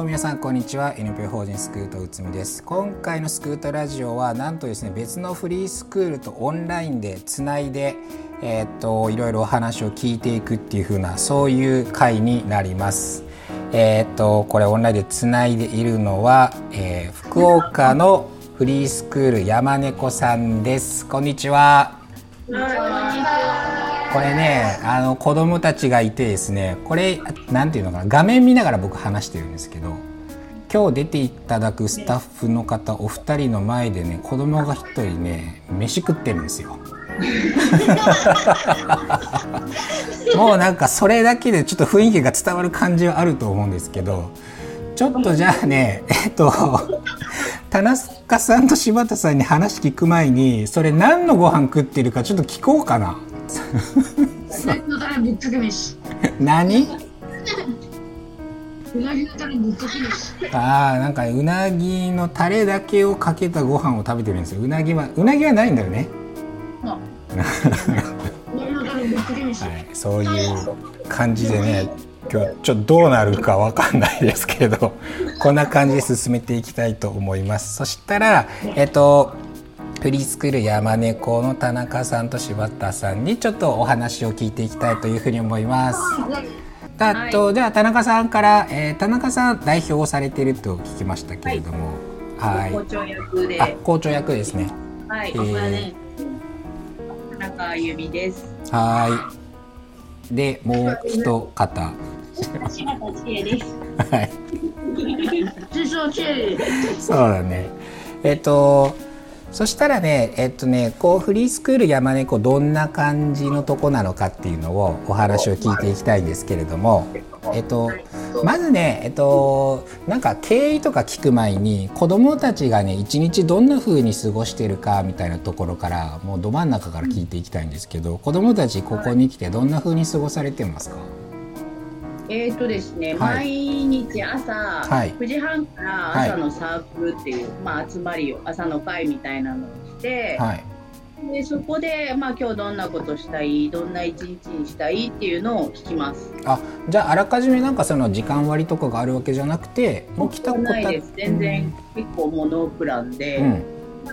どうも皆さんこんにちは。NP 法人スクートうつみです。今回のスクートラジオはなんとですね別のフリースクールとオンラインでつないでえー、っといろいろお話を聞いていくっていう風なそういう回になります。えー、っとこれオンラインでつないでいるのは、えー、福岡のフリースクール山猫さんです。こんにちは。これねあの子供たちがいてですねこれなんていうのかな画面見ながら僕話してるんですけど今日出ていただくスタッフの方お二人の前でね子供が一人ね飯食ってるんですよ。もうなんかそれだけでちょっと雰囲気が伝わる感じはあると思うんですけどちょっとじゃあねえっと田中さんと柴田さんに話聞く前にそれ何のご飯食ってるかちょっと聞こうかな。何？うなぎのタレぶっかけですああなんかうなぎのタレだけをかけたご飯を食べてるんですよ。うなぎはうなぎはないんだよね。はい、そういう感じでね今日ちょっとどうなるかわかんないですけどこんな感じで進めていきたいと思います。そしたらえっとフリースクール山猫の田中さんと柴田さんにちょっとお話を聞いていきたいというふうに思います。はい、じゃあ田中さんから、えー、田中さん代表をされていると聞きましたけれども、はい、校長役で、あ校長役ですね。はい、えー、ね、田中由美です。はい。でもう一方。柴田千恵です。はい。そうだね。えっ、ー、と。そしたらねえっとねこうフリースクール山猫どんな感じのとこなのかっていうのをお話を聞いていきたいんですけれどもえっとまずねえっとなんか経緯とか聞く前に子どもたちがね一日どんな風に過ごしてるかみたいなところからもうど真ん中から聞いていきたいんですけど子どもたちここに来てどんな風に過ごされてますか？えーとですね、はい、毎日朝、はい、9時半から朝のサークルっていう、はい、まあ、集まりを朝の会みたいなのをして、でそこで、まあ、今日どんなことしたいどんな一日にしたいっていうのを聞きます。あじゃああらかじめなんかその時間割とかがあるわけじゃなくてもう来たことないです。全然、うん、結構もうノープランで、う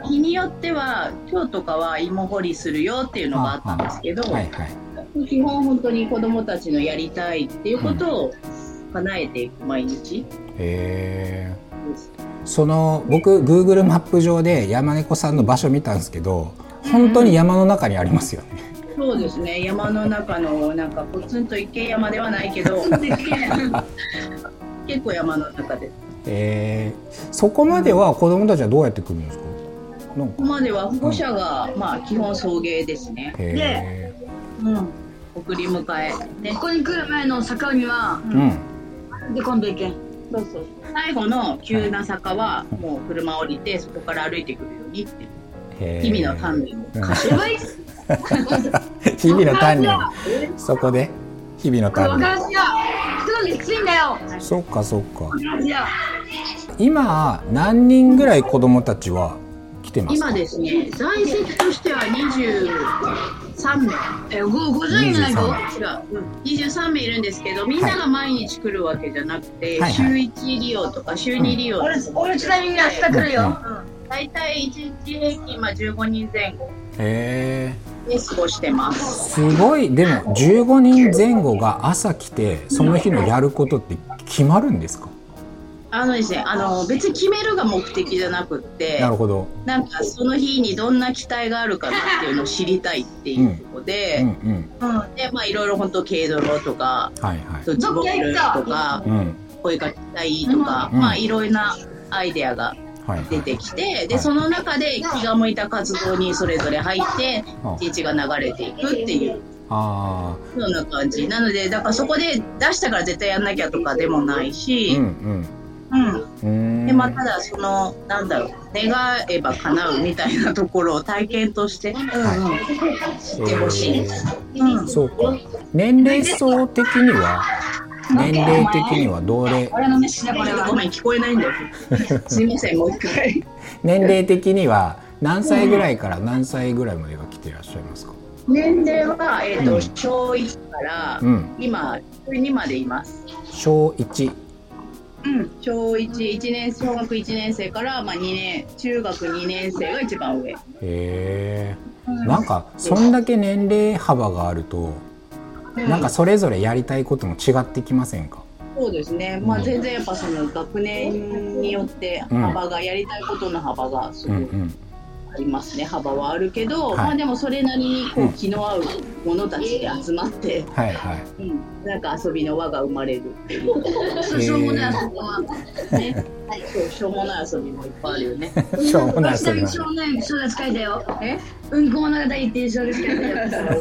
ん、日によっては今日とかは芋掘りするよっていうのがあったんですけど、はいはい基本本当に子どもたちのやりたいっていうことを叶えていく毎日。へその僕 Google マップ上で山猫さんの場所見たんですけど本当に山の中にありますよね。そうですね山の中のなんかポツンと一軒山ではないけど 結構山の中です。えー、そこまでは子どもたちはどうやって来るんですか？ここまでは保護者が、まあ基本送迎ですね。で、うん、送り迎え、ね、ここに来る前の坂には、うん、で今度行けん。そうそう。最後の急な坂はもう車降りてそこから歩いてくるようにって。日々の鍛錬を。日々の鍛錬。そこで日々の鍛錬。そっかそっか。今何人ぐらい子供たちは来てます今ですね在籍としては20 3名。え50人いないぞ違う、うん、23名いるんですけどみんなが毎日来るわけじゃなくて、はい、週1利用とか週2利用、うん、俺俺ちなみに明日来るよ、うん。うん、大体1日平均まあ15人前後へえ過ごしてます。すごい。でも15人前後が朝来てその日のやることって決まるんですか？あのですね、あの別に決めるが目的じゃなくてなるほど。なんかその日にどんな期待があるかなっていうのを知りたいっていうことで、うんうんうん、でまあいろいろ本当軽泥とか、はいはい、ドッジボールとか、うん、声かけたいとか、うん、まあいろいろなアイデアが出てきて、はい。はい、でその中で気が向いた活動にそれぞれ入って一日が流れていくっていう。あそんな感じ。なのでだからそこで出したから絶対やんなきゃとかでもないし、うんうんうん、でまあただそのなんだろう願えば叶うみたいなところを体験として、うんうん、知ってほしい、えー、うん、そうか。年齢層的には？年齢的にはどれ？俺の飯だこれはごめん聞こえないんだよ。すみませんもう一回。年齢的には何歳ぐらいから何歳ぐらいまでが来ていらっしゃいますか？年齢は、えーと、うん、小1から、うん、今中2までいます。小1うん、小1、1年、小学1年生から、まあ、2年、中学2年生が一番上。へえ、うん、なんか、そんだけ年齢幅があると、うん、なんかそれぞれやりたいことも違ってきませんか？そうですね、まあ、全然やっぱその学年によって幅が、やりたいことの幅がすごいありますね、幅はあるけど、はい、まあでもそれなりにこう気の合う者たちで集まって、はいはいうん、なんか遊びの輪が生まれるっていう。しょうもない遊びもね。そうしょうもない遊びもいっぱいあるよね。しょうもない遊び。しょうもない小説書いたよ。え？うんこ物語っていう小説書いたよ。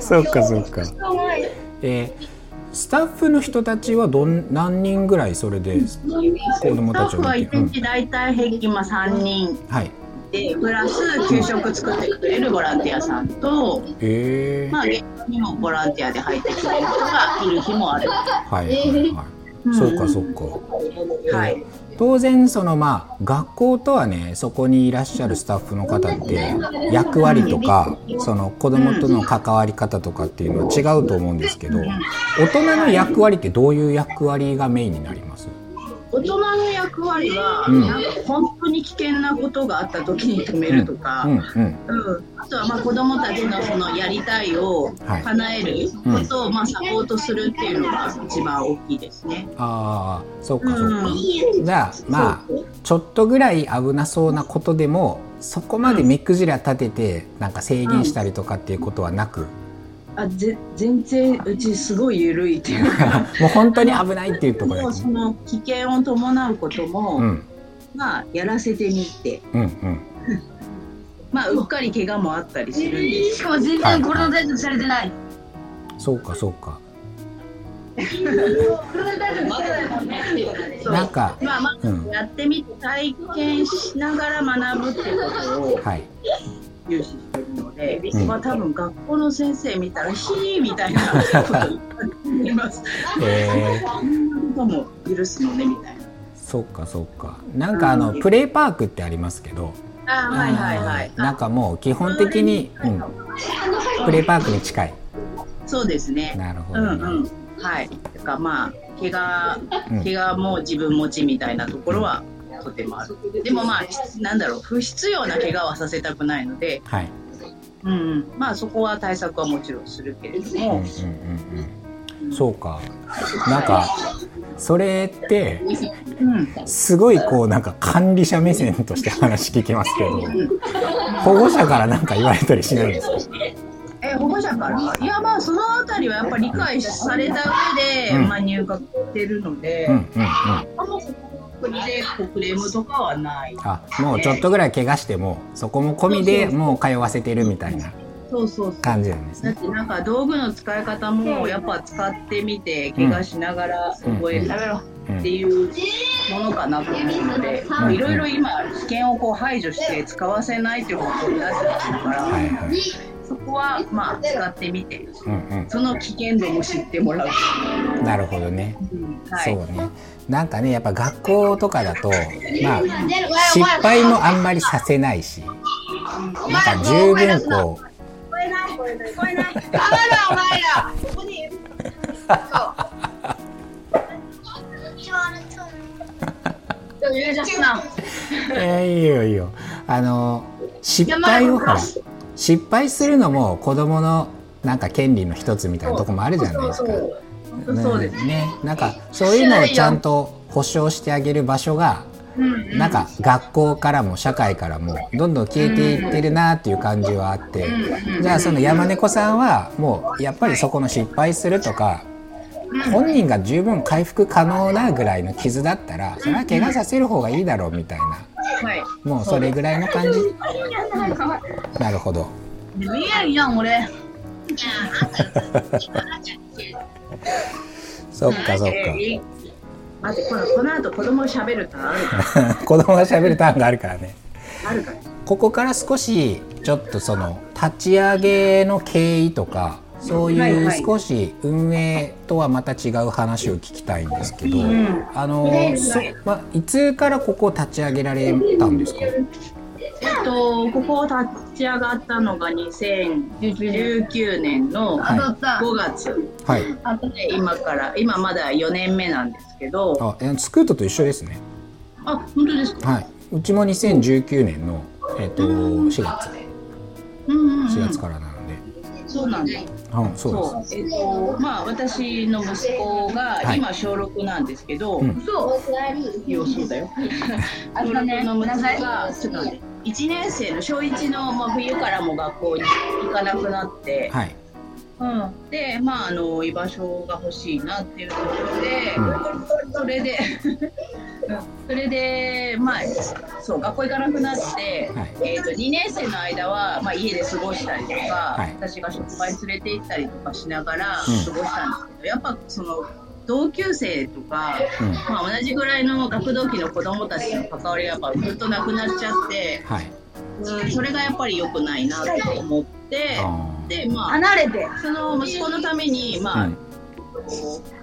そうかそうか。えースタッフの人たちはどん何人ぐらいそれで子供たちを見てスタッフは1日大体平均まあ3人、はい、でプラス給食作ってくれるボランティアさんと、えー、まあ現場にもボランティアで入ってきてる人がいる日もある。はいはいはい、うん、そうかそうか。はい。当然そのまあ学校とはねそこにいらっしゃるスタッフの方って役割とかその子供との関わり方とかっていうのは違うと思うんですけど大人の役割ってどういう役割がメインになります？大人の役割は、うん、なんか本当に危険なことがあった時に止めるとか、うん。うん。うん、あとはまあ子どもたちのそのやりたいを叶えることをまあサポートするっていうのが一番大きいですね。ああそうかそうか、じゃあまあちょっとぐらい危なそうなことでもそこまで目くじら立ててなんか制限したりとかっていうことはなく？あぜ全然うちすごい緩いっていうか。もう本当に危ないっていうところ、ね、その危険を伴うことも、うん、まあやらせてみて、うんうん、まあうっかり怪我もあったりするんです。しかも全然コロナ対策されてない、はい。はい、そうかそうか。なんか、まあまあ、うん、やってみて体験しながら学ぶっていうことを、はい重視してるので、うん、まあ多分学校の先生見たら「ひー」みたいなこと言います。えー、こんなことも許すのねみたいな。そっかそっか。なんかあの、うん、プレイパークってありますけど。あはいはいはい。なんかもう基本的に、うん、プレイパークに近い。そうですね。なるほど、ね、うんうん。はい。かまあ怪我怪我も自分持ちみたいなところはとてもある。でもまあなんだろう不必要な怪我はさせたくないので、はい。うん、まあそこは対策はもちろんするけれども、うんうんうん、そうか。なんかそれってすごいこうなんか管理者目線として話聞きますけど保護者から何か言われたりしないんですか？え保護者から？いやまあそのあたりはやっぱり理解された上で、うん、まあ、入学してるので、うんうんうん、あ国でクレームとかはない。あもうちょっとぐらい怪我してもそこも込みでもう通わせてるみたいなそうそう感じなんですね。だってなんか道具の使い方もやっぱ使ってみて怪我しながら覚えるっていうものかなと思うのでいろいろ今危険をこう排除して使わせないっていう方向になってるから、はいはいそこはまあ使ってみて、うんうん、その危険度も知ってもらう。なるほどね、うん。はい、そうね。なんかねやっぱ学校とかだとまあ失敗もあんまりさせないし。なんか十分こう。えー、いいよいいよあの失敗をほら失敗するのも子供のなんか権利の一つみたいなとこもあるじゃないですか。そうですね。なんかそういうのをちゃんと保障してあげる場所が、なんか学校からも社会からもどんどん消えていってるなっていう感じはあって、じゃあその山猫さんはもうやっぱりそこの失敗するとか、本人が十分回復可能なぐらいの傷だったらそれは怪我させる方がいいだろうみたいな、もうそれぐらいの感じ、なるほど。そっかそっか。待ってこのこの後子供喋るターン？あ る子供が喋るターンがあるからね。あるか。らここから少しちょっとその立ち上げの経緯とかそういう少し運営とはまた違う話を聞きたいんですけど、あの、そまいつからここ立ち上げられたんですか？えっと、ここを立ち上がったのが2019年の5月。はい。あとで今から、今まだ4年目なんですけど。あ、えスクートと一緒ですね。あ、本当ですか？はい。うちも2019年の、えっと、4月。うんうんうん、4月からなので。そうなんです。うん、そうえっ、ー、とまあ私の息子が今小6なんですけど、はいうん、そうそうだよ。小6の息子がちょっと1年生の小1の、まあ、冬からも学校に行かなくなって、はい、うん、でまああの居場所が欲しいなっていうところで、うん、それでそれでまあそう学校行かなくなって、はい、えーと、2年生の間は、まあ、家で過ごしたりとか、はい、私が職場に連れて行ったりとかしながら過ごしたんですけど、うん、やっぱその同級生とか、うん、まあ、同じぐらいの学童期の子どもたちの関わりがやっぱずっとなくなっちゃって、はい、うん、それがやっぱり良くないなと思って、でまあ離れて。その息子のためにまあ、うん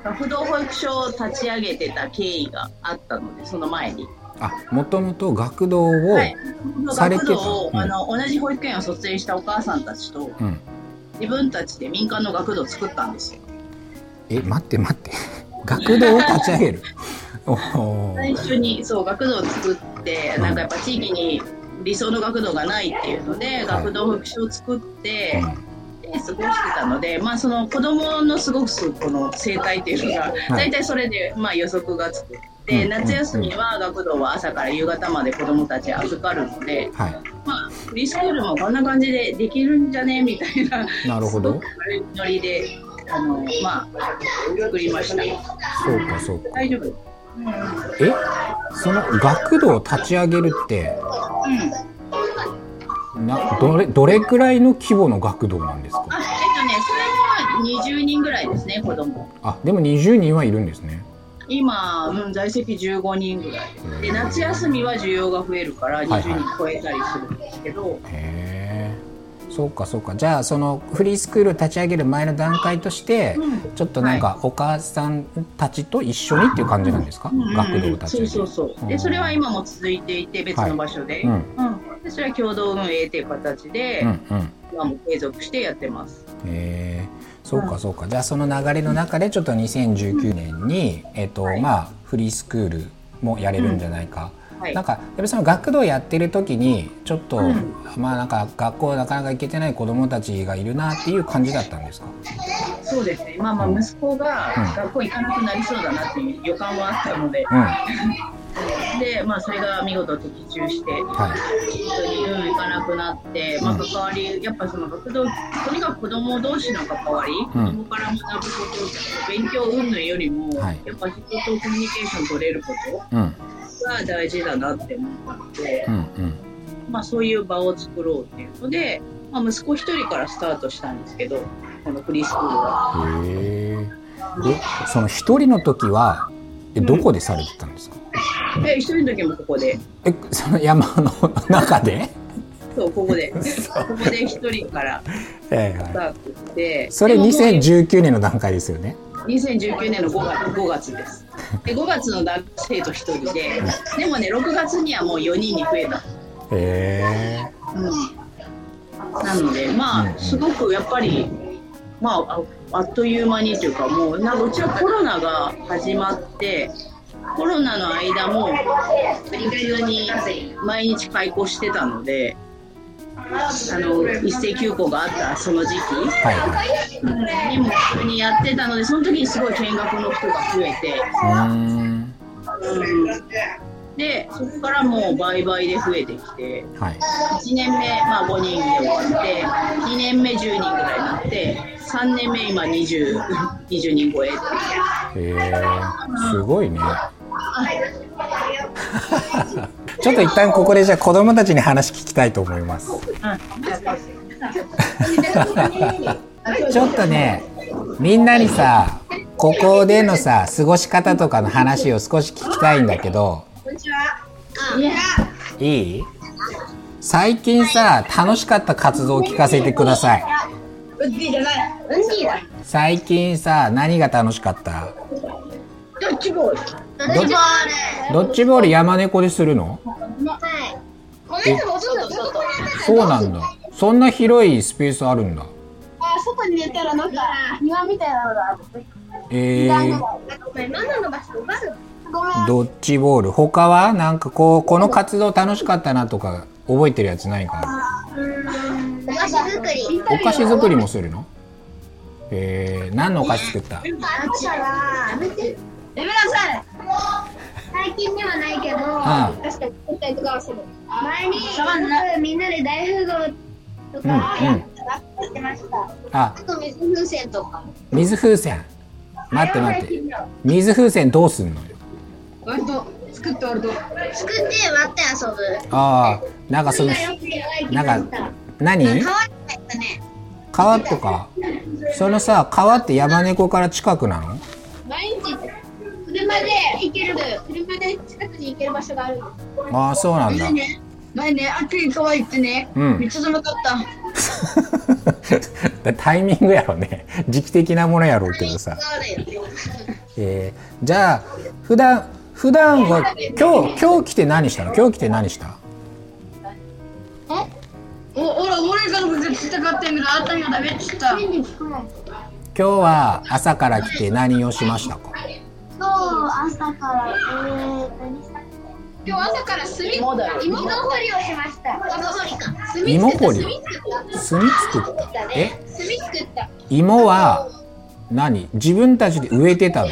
学童保育所を立ち上げてた経緯があったのでその前に。あもともと学童をされてた、はい、学童を、うん、あの同じ保育園を卒園したお母さんたちと、うん、自分たちで民間の学童を作ったんですよ。え待って待って。学童を立ち上げる？最初にそう学童を作って、なんかやっぱ地域に理想の学童がないっていうので、学童保育所を作って、で過ごしてたので、まあ、その子供のすごくこの生態っていうのが、大体それでまあ予測がつく。で夏休みは学童は朝から夕方まで子どもたち預かるので、はい、まあ、フリースクールもこんな感じでできるんじゃね？みたいななるほど。ノリであのまあ作りました。そうかそうか。大丈夫え？その学童を立ち上げるって、うん、などれどれくらいの規模の学童なんですか？あえっとねそれは20人ぐらいですね子供。あでも20人はいるんですね。今、うん、在籍15人ぐらい。で夏休みは需要が増えるから20人超えたりするんですけど、はいはい、へえそうかそうか。じゃあそのフリースクール立ち上げる前の段階として、うん、ちょっとなんかお母さんたちと一緒にっていう感じなんですか、うん、学童を立ち上げる、そうそうそう。でそれは今も続いていて別の場所で。はい、うんでそれは共同運営っていう形で、うんうん、今も継続してやってます。へえ。そうかそうか。じゃあその流れの中でちょっと2019年に、えっとまあフリースクールもやれるんじゃないか、はい、なんかやっぱりその学童やってる時にちょっと、うん、まあなんか学校なかなか行けてない子どもたちがいるなっていう感じだったんですか？そうですね。まあまあ息子が学校行かなくなりそうだなっていう予感はあったので、うん、でまあそれが見事的中して、はい、本当にうん行かなくなって、まあ、関わりやっぱその学童とにかく子ども同士の関わり、うん、子どもから学ぶこと勉強云々よりも、はい、やっぱ人とコミュニケーション取れること、うん。が大事だなって思ったので、うんうん、まあ、そういう場を作ろうっていうので、まあ、息子一人からスタートしたんですけどこのフリースクールは。へでその一人の時はえどこでされてたんですか、うん、え一人の時もここで。えその山の中で？そうここで。ここで一人からスタートして、それ2019年の段階ですよね。2019年の5月 ,5 月です。で5月の男生徒1人で、でもね、6月にはもう4人に増えた。へえ。うん。なので、まあ、すごくやっぱり、まあ、あっという間にというか、もう、なんかうちはコロナが始まって、コロナの間も、普通に毎日開校してたので、あの一斉休校があったその時期、はいはい、にも普通にやってたのでその時にすごい見学の人が増えて。うんでそこからもう倍々で増えてきて、はい、1年目、まあ、5人で終わって2年目10人ぐらいになって3年目今 20, 20 人超えってへえすごいね ちょっと一旦ここでじゃあ子供たちに話聞きたいと思います。ちょっとね、みんなにさ、ここでのさ、過ごし方とかの話を少し聞きたいんだけど。いい？最近さ、楽しかった活動を聞かせてください。最近さ、何が楽しかった？ドッジボール？ドッジボール。山猫でするの？はい。そうなんだ。そんな広いスペースあるんだ。あ外に出たらなんか庭みたいなのがあるえー、ドッジボール。他は？なんかこうこの活動楽しかったなとか覚えてるやつないかな？お菓子作り。お菓子作りもするの？えー、何のお菓子作った？レベラさ最近ではないけど、ああ。確かに作ったりとかはする。前にみんなで大富豪とかやってました、うんうん、あと水風船とか。水風船。待って待って。水風船どうすんのよ？割と作って割と作って割って遊ぶ。ああなんかそのなんか何？川とか。そのさ川って山猫から近くなの毎日車で行ける。車で近くに行ける場所があるああそうなんだ。前ね。あっちに川行ってね、うん、めっちゃ寒かった。タイミングやろね。時期的なものやろうけどさ。えー、じゃあ普段普段は今日今日来て何したの？今日来て何した？お俺俺から僕聞きたかったんやけどあったんやダメって言った今日は朝から来て何をしましたか？今日朝から、えー、何した今日朝から炭芋掘りをしました。芋掘り？炭作った？え？炭作った。芋は何？自分たちで植えてたの？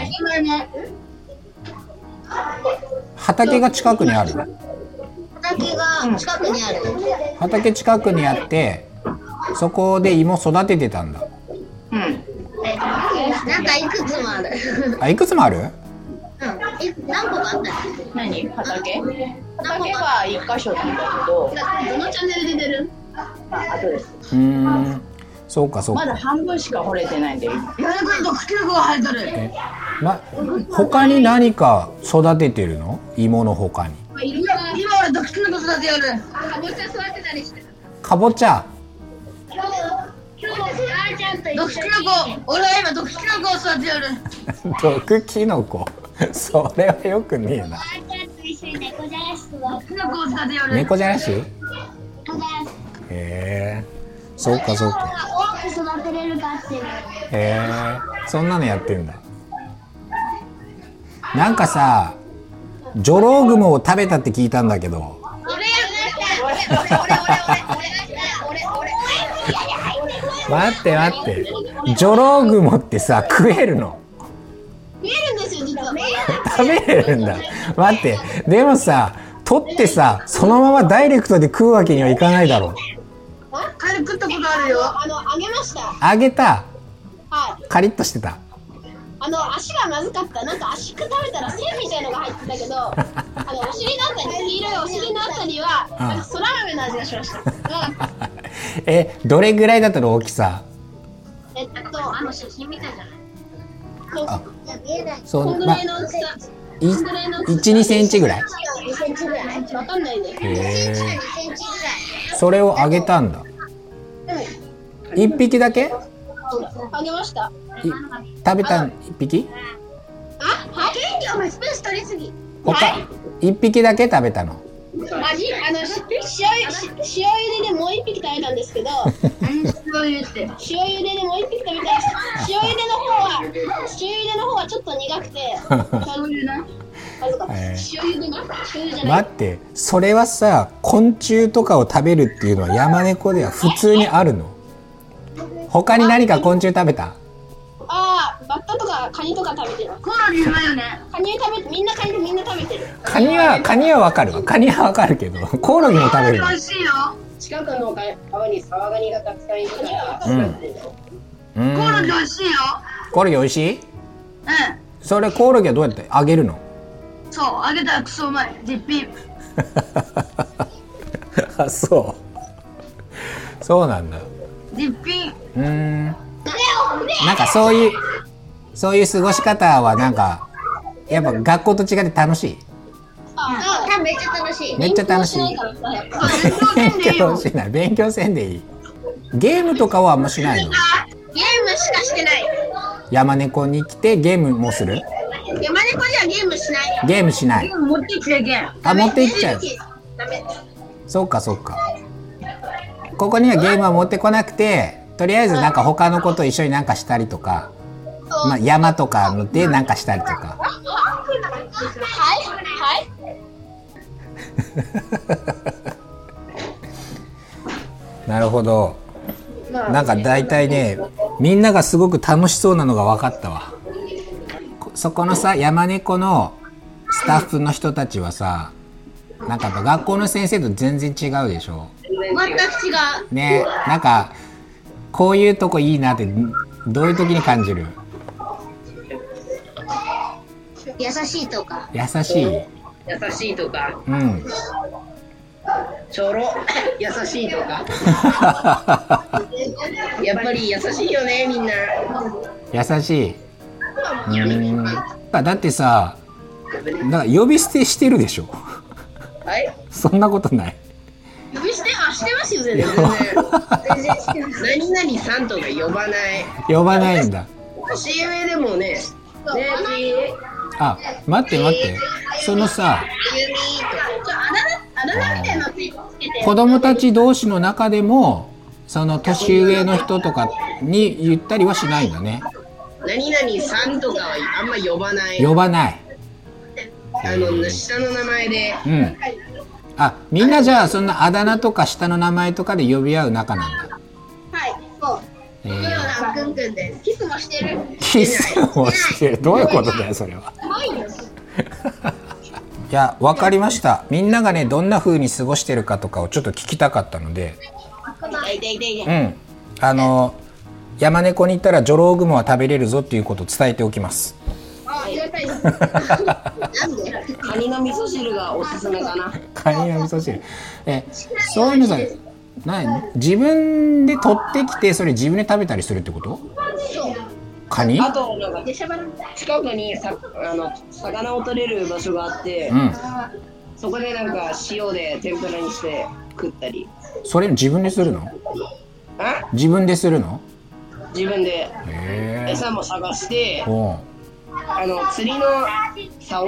畑が近くにある。畑が近くにある。畑近くにあって、そこで芋育ててたんだ。うん。なんかいくつもある。あ、いくつもある？え、何個かあった何？畑？畑は一箇所なんだけど。どのチャンネルで出る？あ、あとです。うん。そうかそうか。まだ半分しか掘れてないんで。やること口の子が生えてる。ま、他に何か育ててるの？芋の他に。今俺毒キノコ育てやる。かぼちゃ育てたりしてかぼちゃ。毒キノコ、俺は今毒キノコを育てやる。毒キノコ。それはよくねえな。猫じゃらし。へえ。そうかそうか。へえ。そんなのやってんだ。なんかさ、ジョロウグモを食べたって聞いたんだけど。待って待って。ジョロウグモってさ、食えるの？見えるんですよ実は食べれるんだ待ってでもさ取ってさそのままダイレクトで食うわけにはいかないだろうカリ食ったことあるよあのした。揚げた。はい。カリッとしてた。あの足がまずかった。なんか足食べたら線みたいのが入ってたけど あのお尻のあたり黄色いお尻のあたりは、うん、なんかそら豆の味がしました。えどれぐらいだったの大きさ？えっとあの写真みたいじゃない？あそう、まあ、一二センチぐらい？へえ。それをあげたんだ。一匹だけ？あげました。食べた一匹？あ、はい。お前スペース取りすぎ。他一匹だけ食べたの？味あの塩塩茹ででもう一匹食べたんですけど塩茹でででもう一匹食べたんです塩茹での方は塩茹での方はちょっと苦くて醤油な？塩茹でな？塩茹でじゃない？待ってそれはさ昆虫とかを食べるっていうのは山猫では普通にあるの？他に何か昆虫食べた？ああ、バッタとかカニとか食べてる。コオロギうまいよね。カニ食べて、みんなカニみんな食べてる。カニは、カニはわかるわ。カニはわかるけど、コオロギも食べる。美味しいよ。近くの川にサワガニがたくさんいるから。うん。コオロギ美味しいよ。コオロギ美味しい？うん。それコオロギはどうやって揚げるの？そう、揚げたらクソうまい。絶品。あ、そう。そうなんだ。絶品。うん。なんかそういうそういう過ごし方はなんかやっぱ学校と違って楽しい？ああめっちゃ楽しい。めっちゃ楽しい。勉強しない勉強せんでいい。ゲームとかはあんましないの？ゲームしかしてない。山猫に来てゲームもする？山猫じゃゲームしない。ゲームしない。持ってきてゲーム。あ持ってきちゃう。そうかそうかここにはゲームは持ってこなくてとりあえずなんか他のこと一緒になんかしたりとか、まあ、山とかでなんかしたりとか。はいはい なるほど。なんか大体ねみんながすごく楽しそうなのが分かったわ。そこのさ山猫のスタッフの人たちはさなんか学校の先生と全然違うでしょ全く違うねなんかこういうとこいいなってどういう時に感じる？優しいとか。優しい。優しいとか。うん。ちょろ。優しいとか。やっぱり優しいよねみんな。優しい。うん。だってさだから呼び捨てしてるでしょ。はい。そんなことないしてますよ全然。何々さんとか呼ばない。呼ばないんだ。年上でもね。ねあ待って待って。そのさ子供たち同士の中でもその年上の人とかに言ったりはしないんだね。何々さんとかはあんま呼ばない。呼ばない。あの下の名前で。うんあみんなじゃあそんなあだ名とか下の名前とかで呼び合う仲なんだ。はいそう。えー、くんくんですキスもしてる。キスもしてる。どういうことだよそれは。いや分かりました。みんながねどんな風に過ごしてるかとかをちょっと聞きたかったので。うん。あの山猫に行ったらジョロウグモは食べれるぞっていうことを伝えておきますカニの味噌汁がおすすめかな。カニの味噌汁。え、そういうのさ、な自分で取ってきてそれ自分で食べたりするってこと？カニ？あとなんか近くにさあの魚を取れる場所があって、うん、そこでなんか塩で天ぷらにして食ったり。それ自分でするの？自分でするの？自分で。餌も探してあの釣りの竿、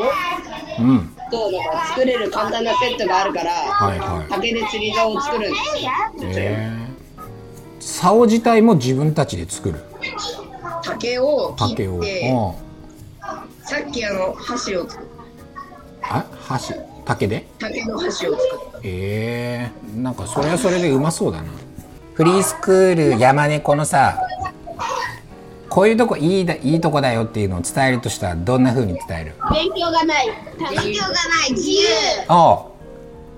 うん、となんか作れる簡単なセットがあるから、はいはい、竹で釣り竿を作るんですよ。えー、竿自体も自分たちで作る。竹を切ってさっきあの箸を作るあ箸竹で？竹の箸を作った。ええー、なんかそれはそれでうまそうだな。フリースクール山猫のさこういうとこいいだいいとこだよっていうのを伝えるとしたらどんなふうに伝える？勉強がない。勉強がない。自由。あ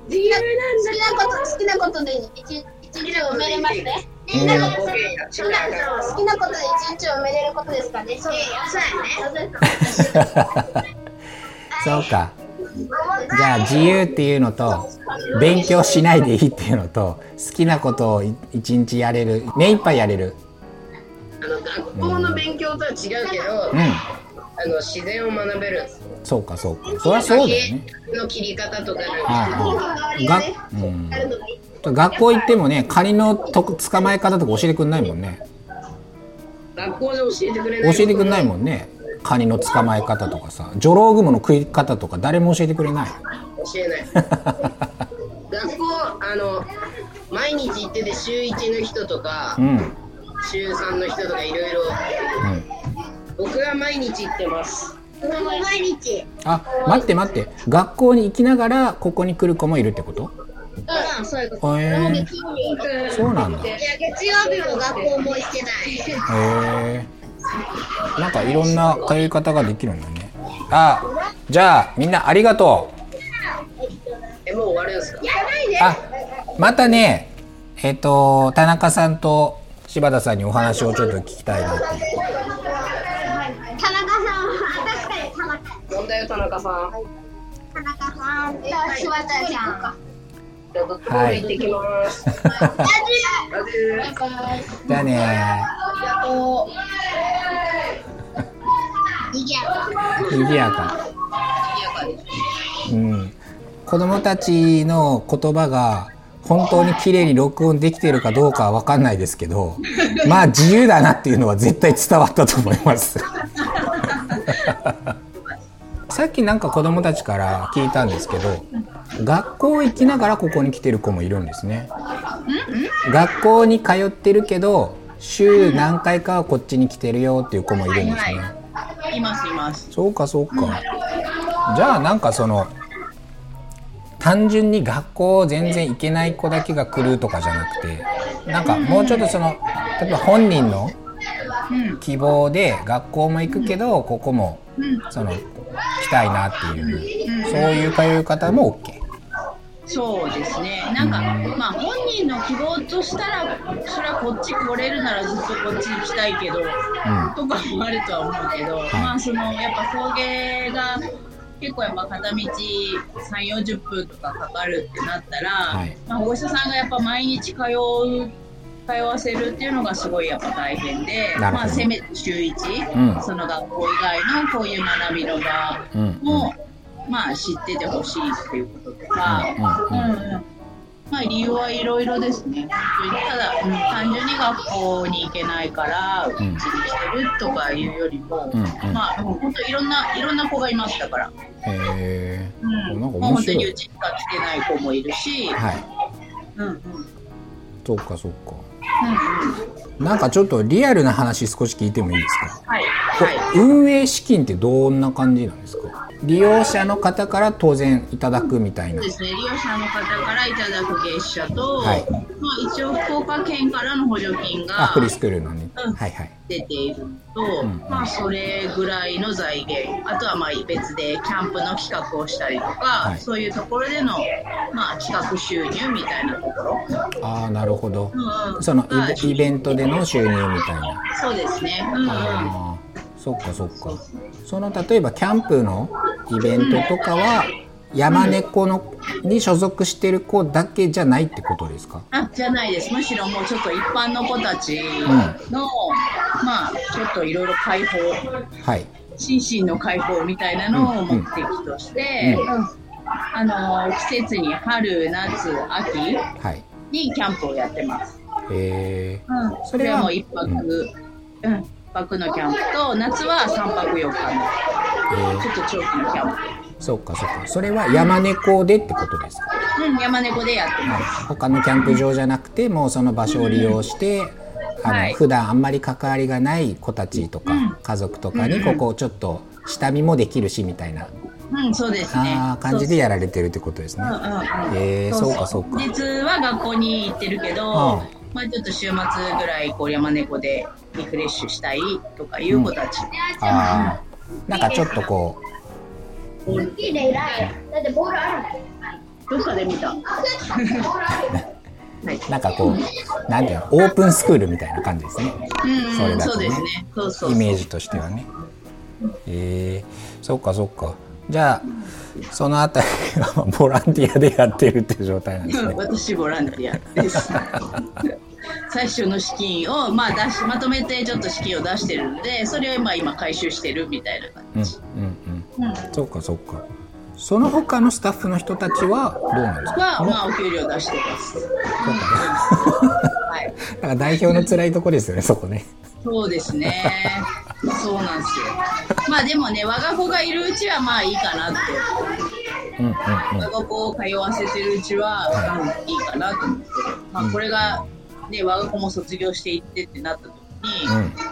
自由なん好きなこと好きなことで一一日を埋めれますね。みんな好きなことで一日を埋めれることですかね。そう そうか。じゃあ自由っていうのと勉強しないでいいっていうのと好きなことを一日やれる。目いっぱいやれるあの学校の勉強とは違うけど、うん、あの自然を学べる。そうかそうか。そりゃそうだよね。の切り方とか学校行ってもねカニのと捕まえ方とか教えてくんないもんね。学校で教えてくれない教えてくんないもんね。カニの捕まえ方とかさ。ジョロウグモの食い方とか誰も教えてくれない。教えない。学校あの毎日行ってて週1の人とか、うん週3の人とかいろいろ僕は毎日行ってます毎日あ待って待って学校に行きながらここに来る子もいるってこと？うん、そういうこと。えー、そうなんだ。いや、月曜日も学校も行ってない。へえー。なんかいろんな通い方ができるんだね。あ、じゃあみんなありがとう。え、もう終わるんですか？あ、またね、えっ、ー、と田中さんと柴田さんにお話をちょっと聞きたいなっていう。田中さん、確かに田中。問題よ田中さん。田中さんと柴田さん。はい。じゃあねにぎやか。にぎやか。うん。子供たちの言葉が本当に綺麗に録音できているかどうかは分かんないですけどまあ自由だなっていうのは絶対伝わったと思います さっきなんか子供たちから聞いたんですけど学校行きながらここに来てる子もいるんですね。学校に通ってるけど週何回かはこっちに来てるよっていう子もいるんですね。いますいます。そうかそうか。じゃあなんかその単純に学校全然行けない子だけが来るとかじゃなくてなんかもうちょっとその例えば本人の希望で学校も行くけどここもその来たいなっていうそういう通い方も OK。そうですね。なんか、まあ本人の希望としたら、それはこっち来れるならずっとこっち行きたいけど、うん、とかもあるとは思うけど、はい、まあそのやっぱ送迎が結構やっぱ片道3、40分とかかかるってなったら、はい、まあ保護者さんがやっぱ毎日通う通わせるっていうのがすごいやっぱ大変で、まあ、せめて週1、うん、その学校以外のこういう学びの場も、うん、まあ、知っててほしいっていうこととか、うん、まあ、理由はいろいろですね。ただ、うん、単純に学校に行けないからうちに来てるとかいうよりも、まあ、本当いろんないろんな子がいましたから。へえ。うん、なんか本当にうちには来てない子もいるし、はい。うんうん。そっかそっか。なんかちょっとリアルな話少し聞いてもいいですか、はいはい、運営資金ってどんな感じなんですか？利用者の方から当然いただくみたいな。そうですね、利用者の方からいただく月謝と、はい、まあ、一応福岡県からの補助金が、フリースクールのね、うん、はいはい、出ていると、うん、まあ、それぐらいの財源、あとはまあ別でキャンプの企画をしたりとか、はい、そういうところでの、まあ、企画収入みたいなところ。ああ、なるほど。うん、そのイベントでの収入みたいな。そうですね。うん、うんそっかそっかその例えばキャンプのイベントとかは山猫のに所属してる子だけじゃないってことですか？あじゃないです。むしろもうちょっと一般の子たちの、うん、まあちょっといろいろ解放。はい。心身の解放みたいなのを目的として、うん。うん、あの季節に春夏秋にキャンプをやってます。へえ、うん、それはもう一泊、うん。泊のキャンプと夏は3泊4日の、えー、ちょっと長期のキャンプそうかそうか。それは山猫でってことですか？うん山猫でやってます、他のキャンプ場じゃなくてもうその場所を利用して、うん、あの、はい、普段あんまり関わりがない子たちとか、うん、家族とかにここをちょっと下見もできるしみたいな。うん、そうですね。あ感じでやられてるってことですね。うんうんう。ん、えー、そうかそうか。実は学校に行ってるけど、はあまあ、ちょっと週末ぐらいこう山猫でリフレッシュしたいとかいう子たち、うん、あなんかちょっとこうどっかで見たなんかこう、なんていうの、オープンスクールみたいな感じですね。うん、それだとね。イメージとしてはね。ええー、そっかそっか。じゃあ、そのあたりはボランティアでやってるっていう状態なんですね。私ボランティアです。最初の資金を、まあ、出しまとめてちょっと資金を出してるんでそれを今今回収してるみたいな感じ。うんうんうん。うん、そうかそうか。その他のスタッフの人たちはどうなんですか？はまあお給料出してます。そうか。はい。だから代表の辛いとこですよねそこね。そうですね。そうなんですよ。まあでもね、我が子がいるうちはまあいいかなって。うんうんうん、我が子を通わせてるうちは、はい、いいかなと思って。まあこれが、ね、我が子も卒業していってってなった時に、うん、けど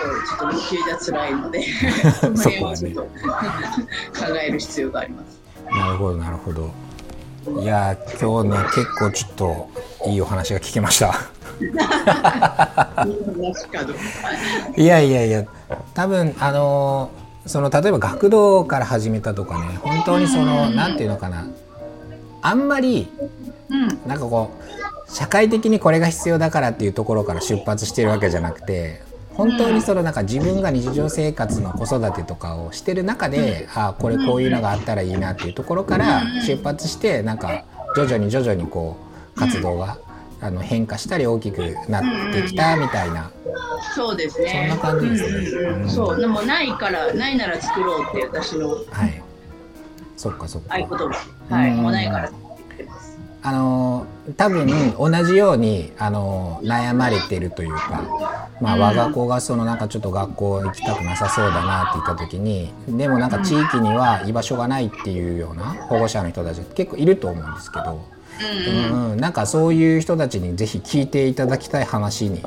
ちょっと無給じゃ辛いので、その辺はちょっと、考える必要があります。なるほど、なるほど。いや今日ね結構ちょっといいお話が聞けました。いやいやいや。多分あのその例えば学童から始めたとかね本当にその何て言うのかな。あんまり、うん、なんかこう社会的にこれが必要だからっていうところから出発してるわけじゃなくて本当にそのなんか自分が日常生活の子育てとかをしてる中で、ああこれこういうのがあったらいいなっていうところから出発してなんか徐々に徐々にこう活動があの変化したり大きくなってきたみたいな、そうですね。そんな感じですね、うん、そう。でもないからないなら作ろうって私のはい。そっかそっか。合言葉。はい、もうないからあの多分同じようにあの悩まれてるというか、まあ、我が子がそのなんかちょっと学校行きたくなさそうだなって言った時にでもなんか地域には居場所がないっていうような保護者の人たち結構いると思うんですけど、うんうん、なんかそういう人たちにぜひ聞いていただきたい話に、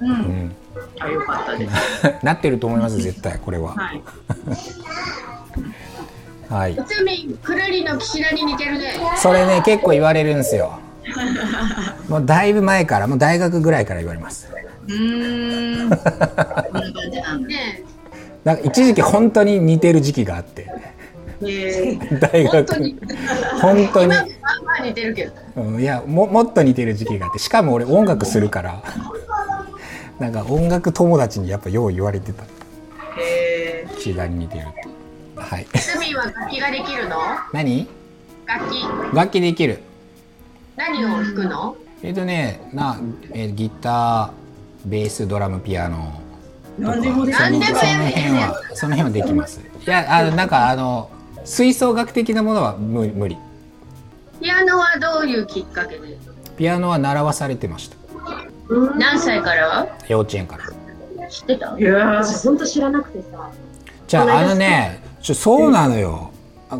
うん、うん、あよかったです。なってると思います絶対これは。はい はい。くるりの岸田に似てるね。それね結構言われるんですよ。もうだいぶ前からもう大学ぐらいから言われます。うん。なんか一時期本当に似てる時期があって。大学本当に似てるけど、うん、いやももっと似てる時期があってしかも俺音楽するからなんか音楽友達にやっぱよう言われてた岸田に似てるってはい。スミは楽器ができるの？何？楽器。楽器できる。何を弾くの？えっ、とね、な、えー、ギター、ベース、ドラム、ピアノ。何でもできる。その辺はその辺はできます。いや、あのなんかあの吹奏楽的なものは無無理。ピアノはどういうきっかけで？ピアノは習わされてました。何歳から？幼稚園から。知ってた？いや本当知らなくてさ。じゃああのねちょそうなのよ。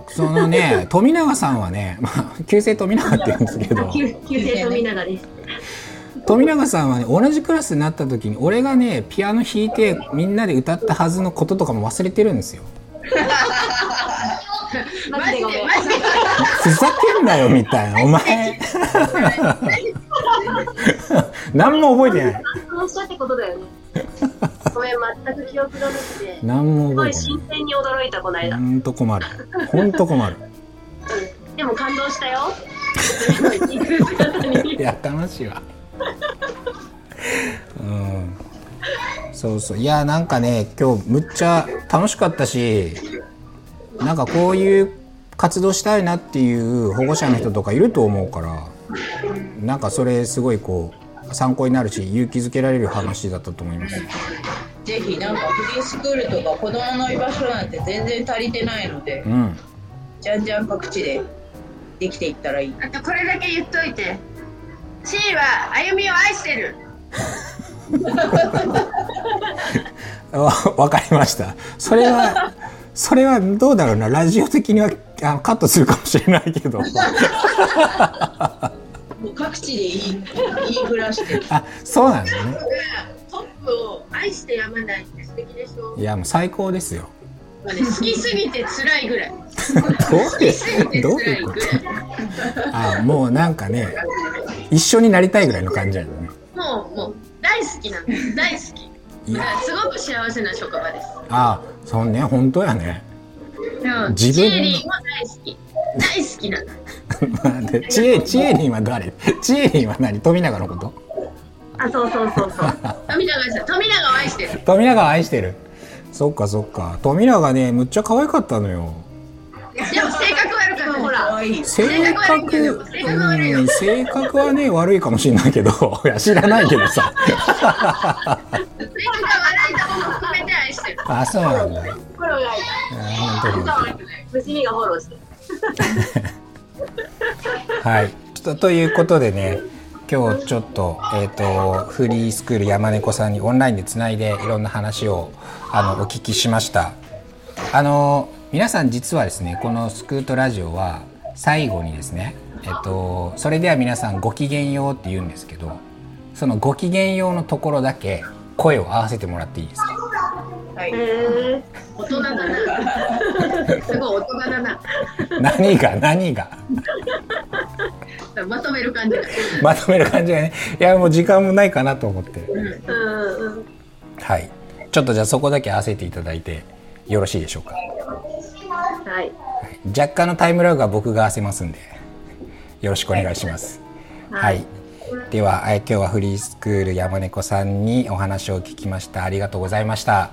そのね、富永さんはね、まあ、旧姓富永って言うんですけど。旧姓富永です。富永さんはね、同じクラスになった時に、俺がね、ピアノ弾いて、みんなで歌ったはずのこととかも忘れてるんですよ。マジでマジで。ふざけんなよみたいな、お前。何も覚えてない。そうしたってことだよね。ごめん、全く記憶がなくて。何も覚えてない。すごい新鮮に驚いた、この間。ほんと困る。ほんと困る。うん、でも感動したよ。い や、楽しいわ。うん。そうそう。いや、なんかね、今日むっちゃ楽しかったし、なんかこういう活動したいなっていう保護者の人とかいると思うから、なんかそれすごいこう、参考になるし勇気づけられる話だったと思います。ぜひなんかフリースクールとか子どもの居場所なんて全然足りてないので、うん、じゃんじゃん各地でできていったらいい。あとこれだけ言っといて、シーは歩みを愛してる。わかりました。それはそれはどうだろうなラジオ的にはあカットするかもしれないけど。もう各地で言い言いふらしてあそうなんですね。トップを愛してやまないって素敵でしょ。いやもう最高ですよ。まあね、好きすぎて辛いぐらい。どういうどういうことあもうなんかね一緒になりたいぐらいの感じだよね。もうもう大好きなんです。大好き。すごく幸せな職場です。あそうね本当やね。自分チエリーも大好き大好きなの。チエチエリンは誰？チエリンは何？富永のこと？あそうそうそうそう。富永富永を愛してる。富永を愛してる？そっかそっか。富永ねむっちゃ可愛かったのよ。でも性格悪かったほら。性格うん性格はね悪いかもしれないけど。いや知らないけどさ。性格が悪いとこも含めて愛してる。あそうなんだ。フォローがい。た本当に。娘がフォローして はい。とということでね今日ちょっと,、えーと、フリースクール山猫さんにオンラインでつないでいろんな話をあのお聞きしました。あの皆さん実はですねこのスクートラジオは最後にですねえっとそれでは皆さんごきげんようって言うんですけどそのごきげんようのところだけ声を合わせてもらっていいですか？はい。大人だな。すごい大人だな。何が？何が？まとめる感じまとめる感じがね。いやもう時間もないかなと思って。うんはい。ちょっとじゃあそこだけ合わせていただいてよろしいでしょうか？はい。若干のタイムラグは僕が合わせますんでよろしくお願いします。はい、はいでは今日はフリースクール山猫さんにお話を聞きましたありがとうございました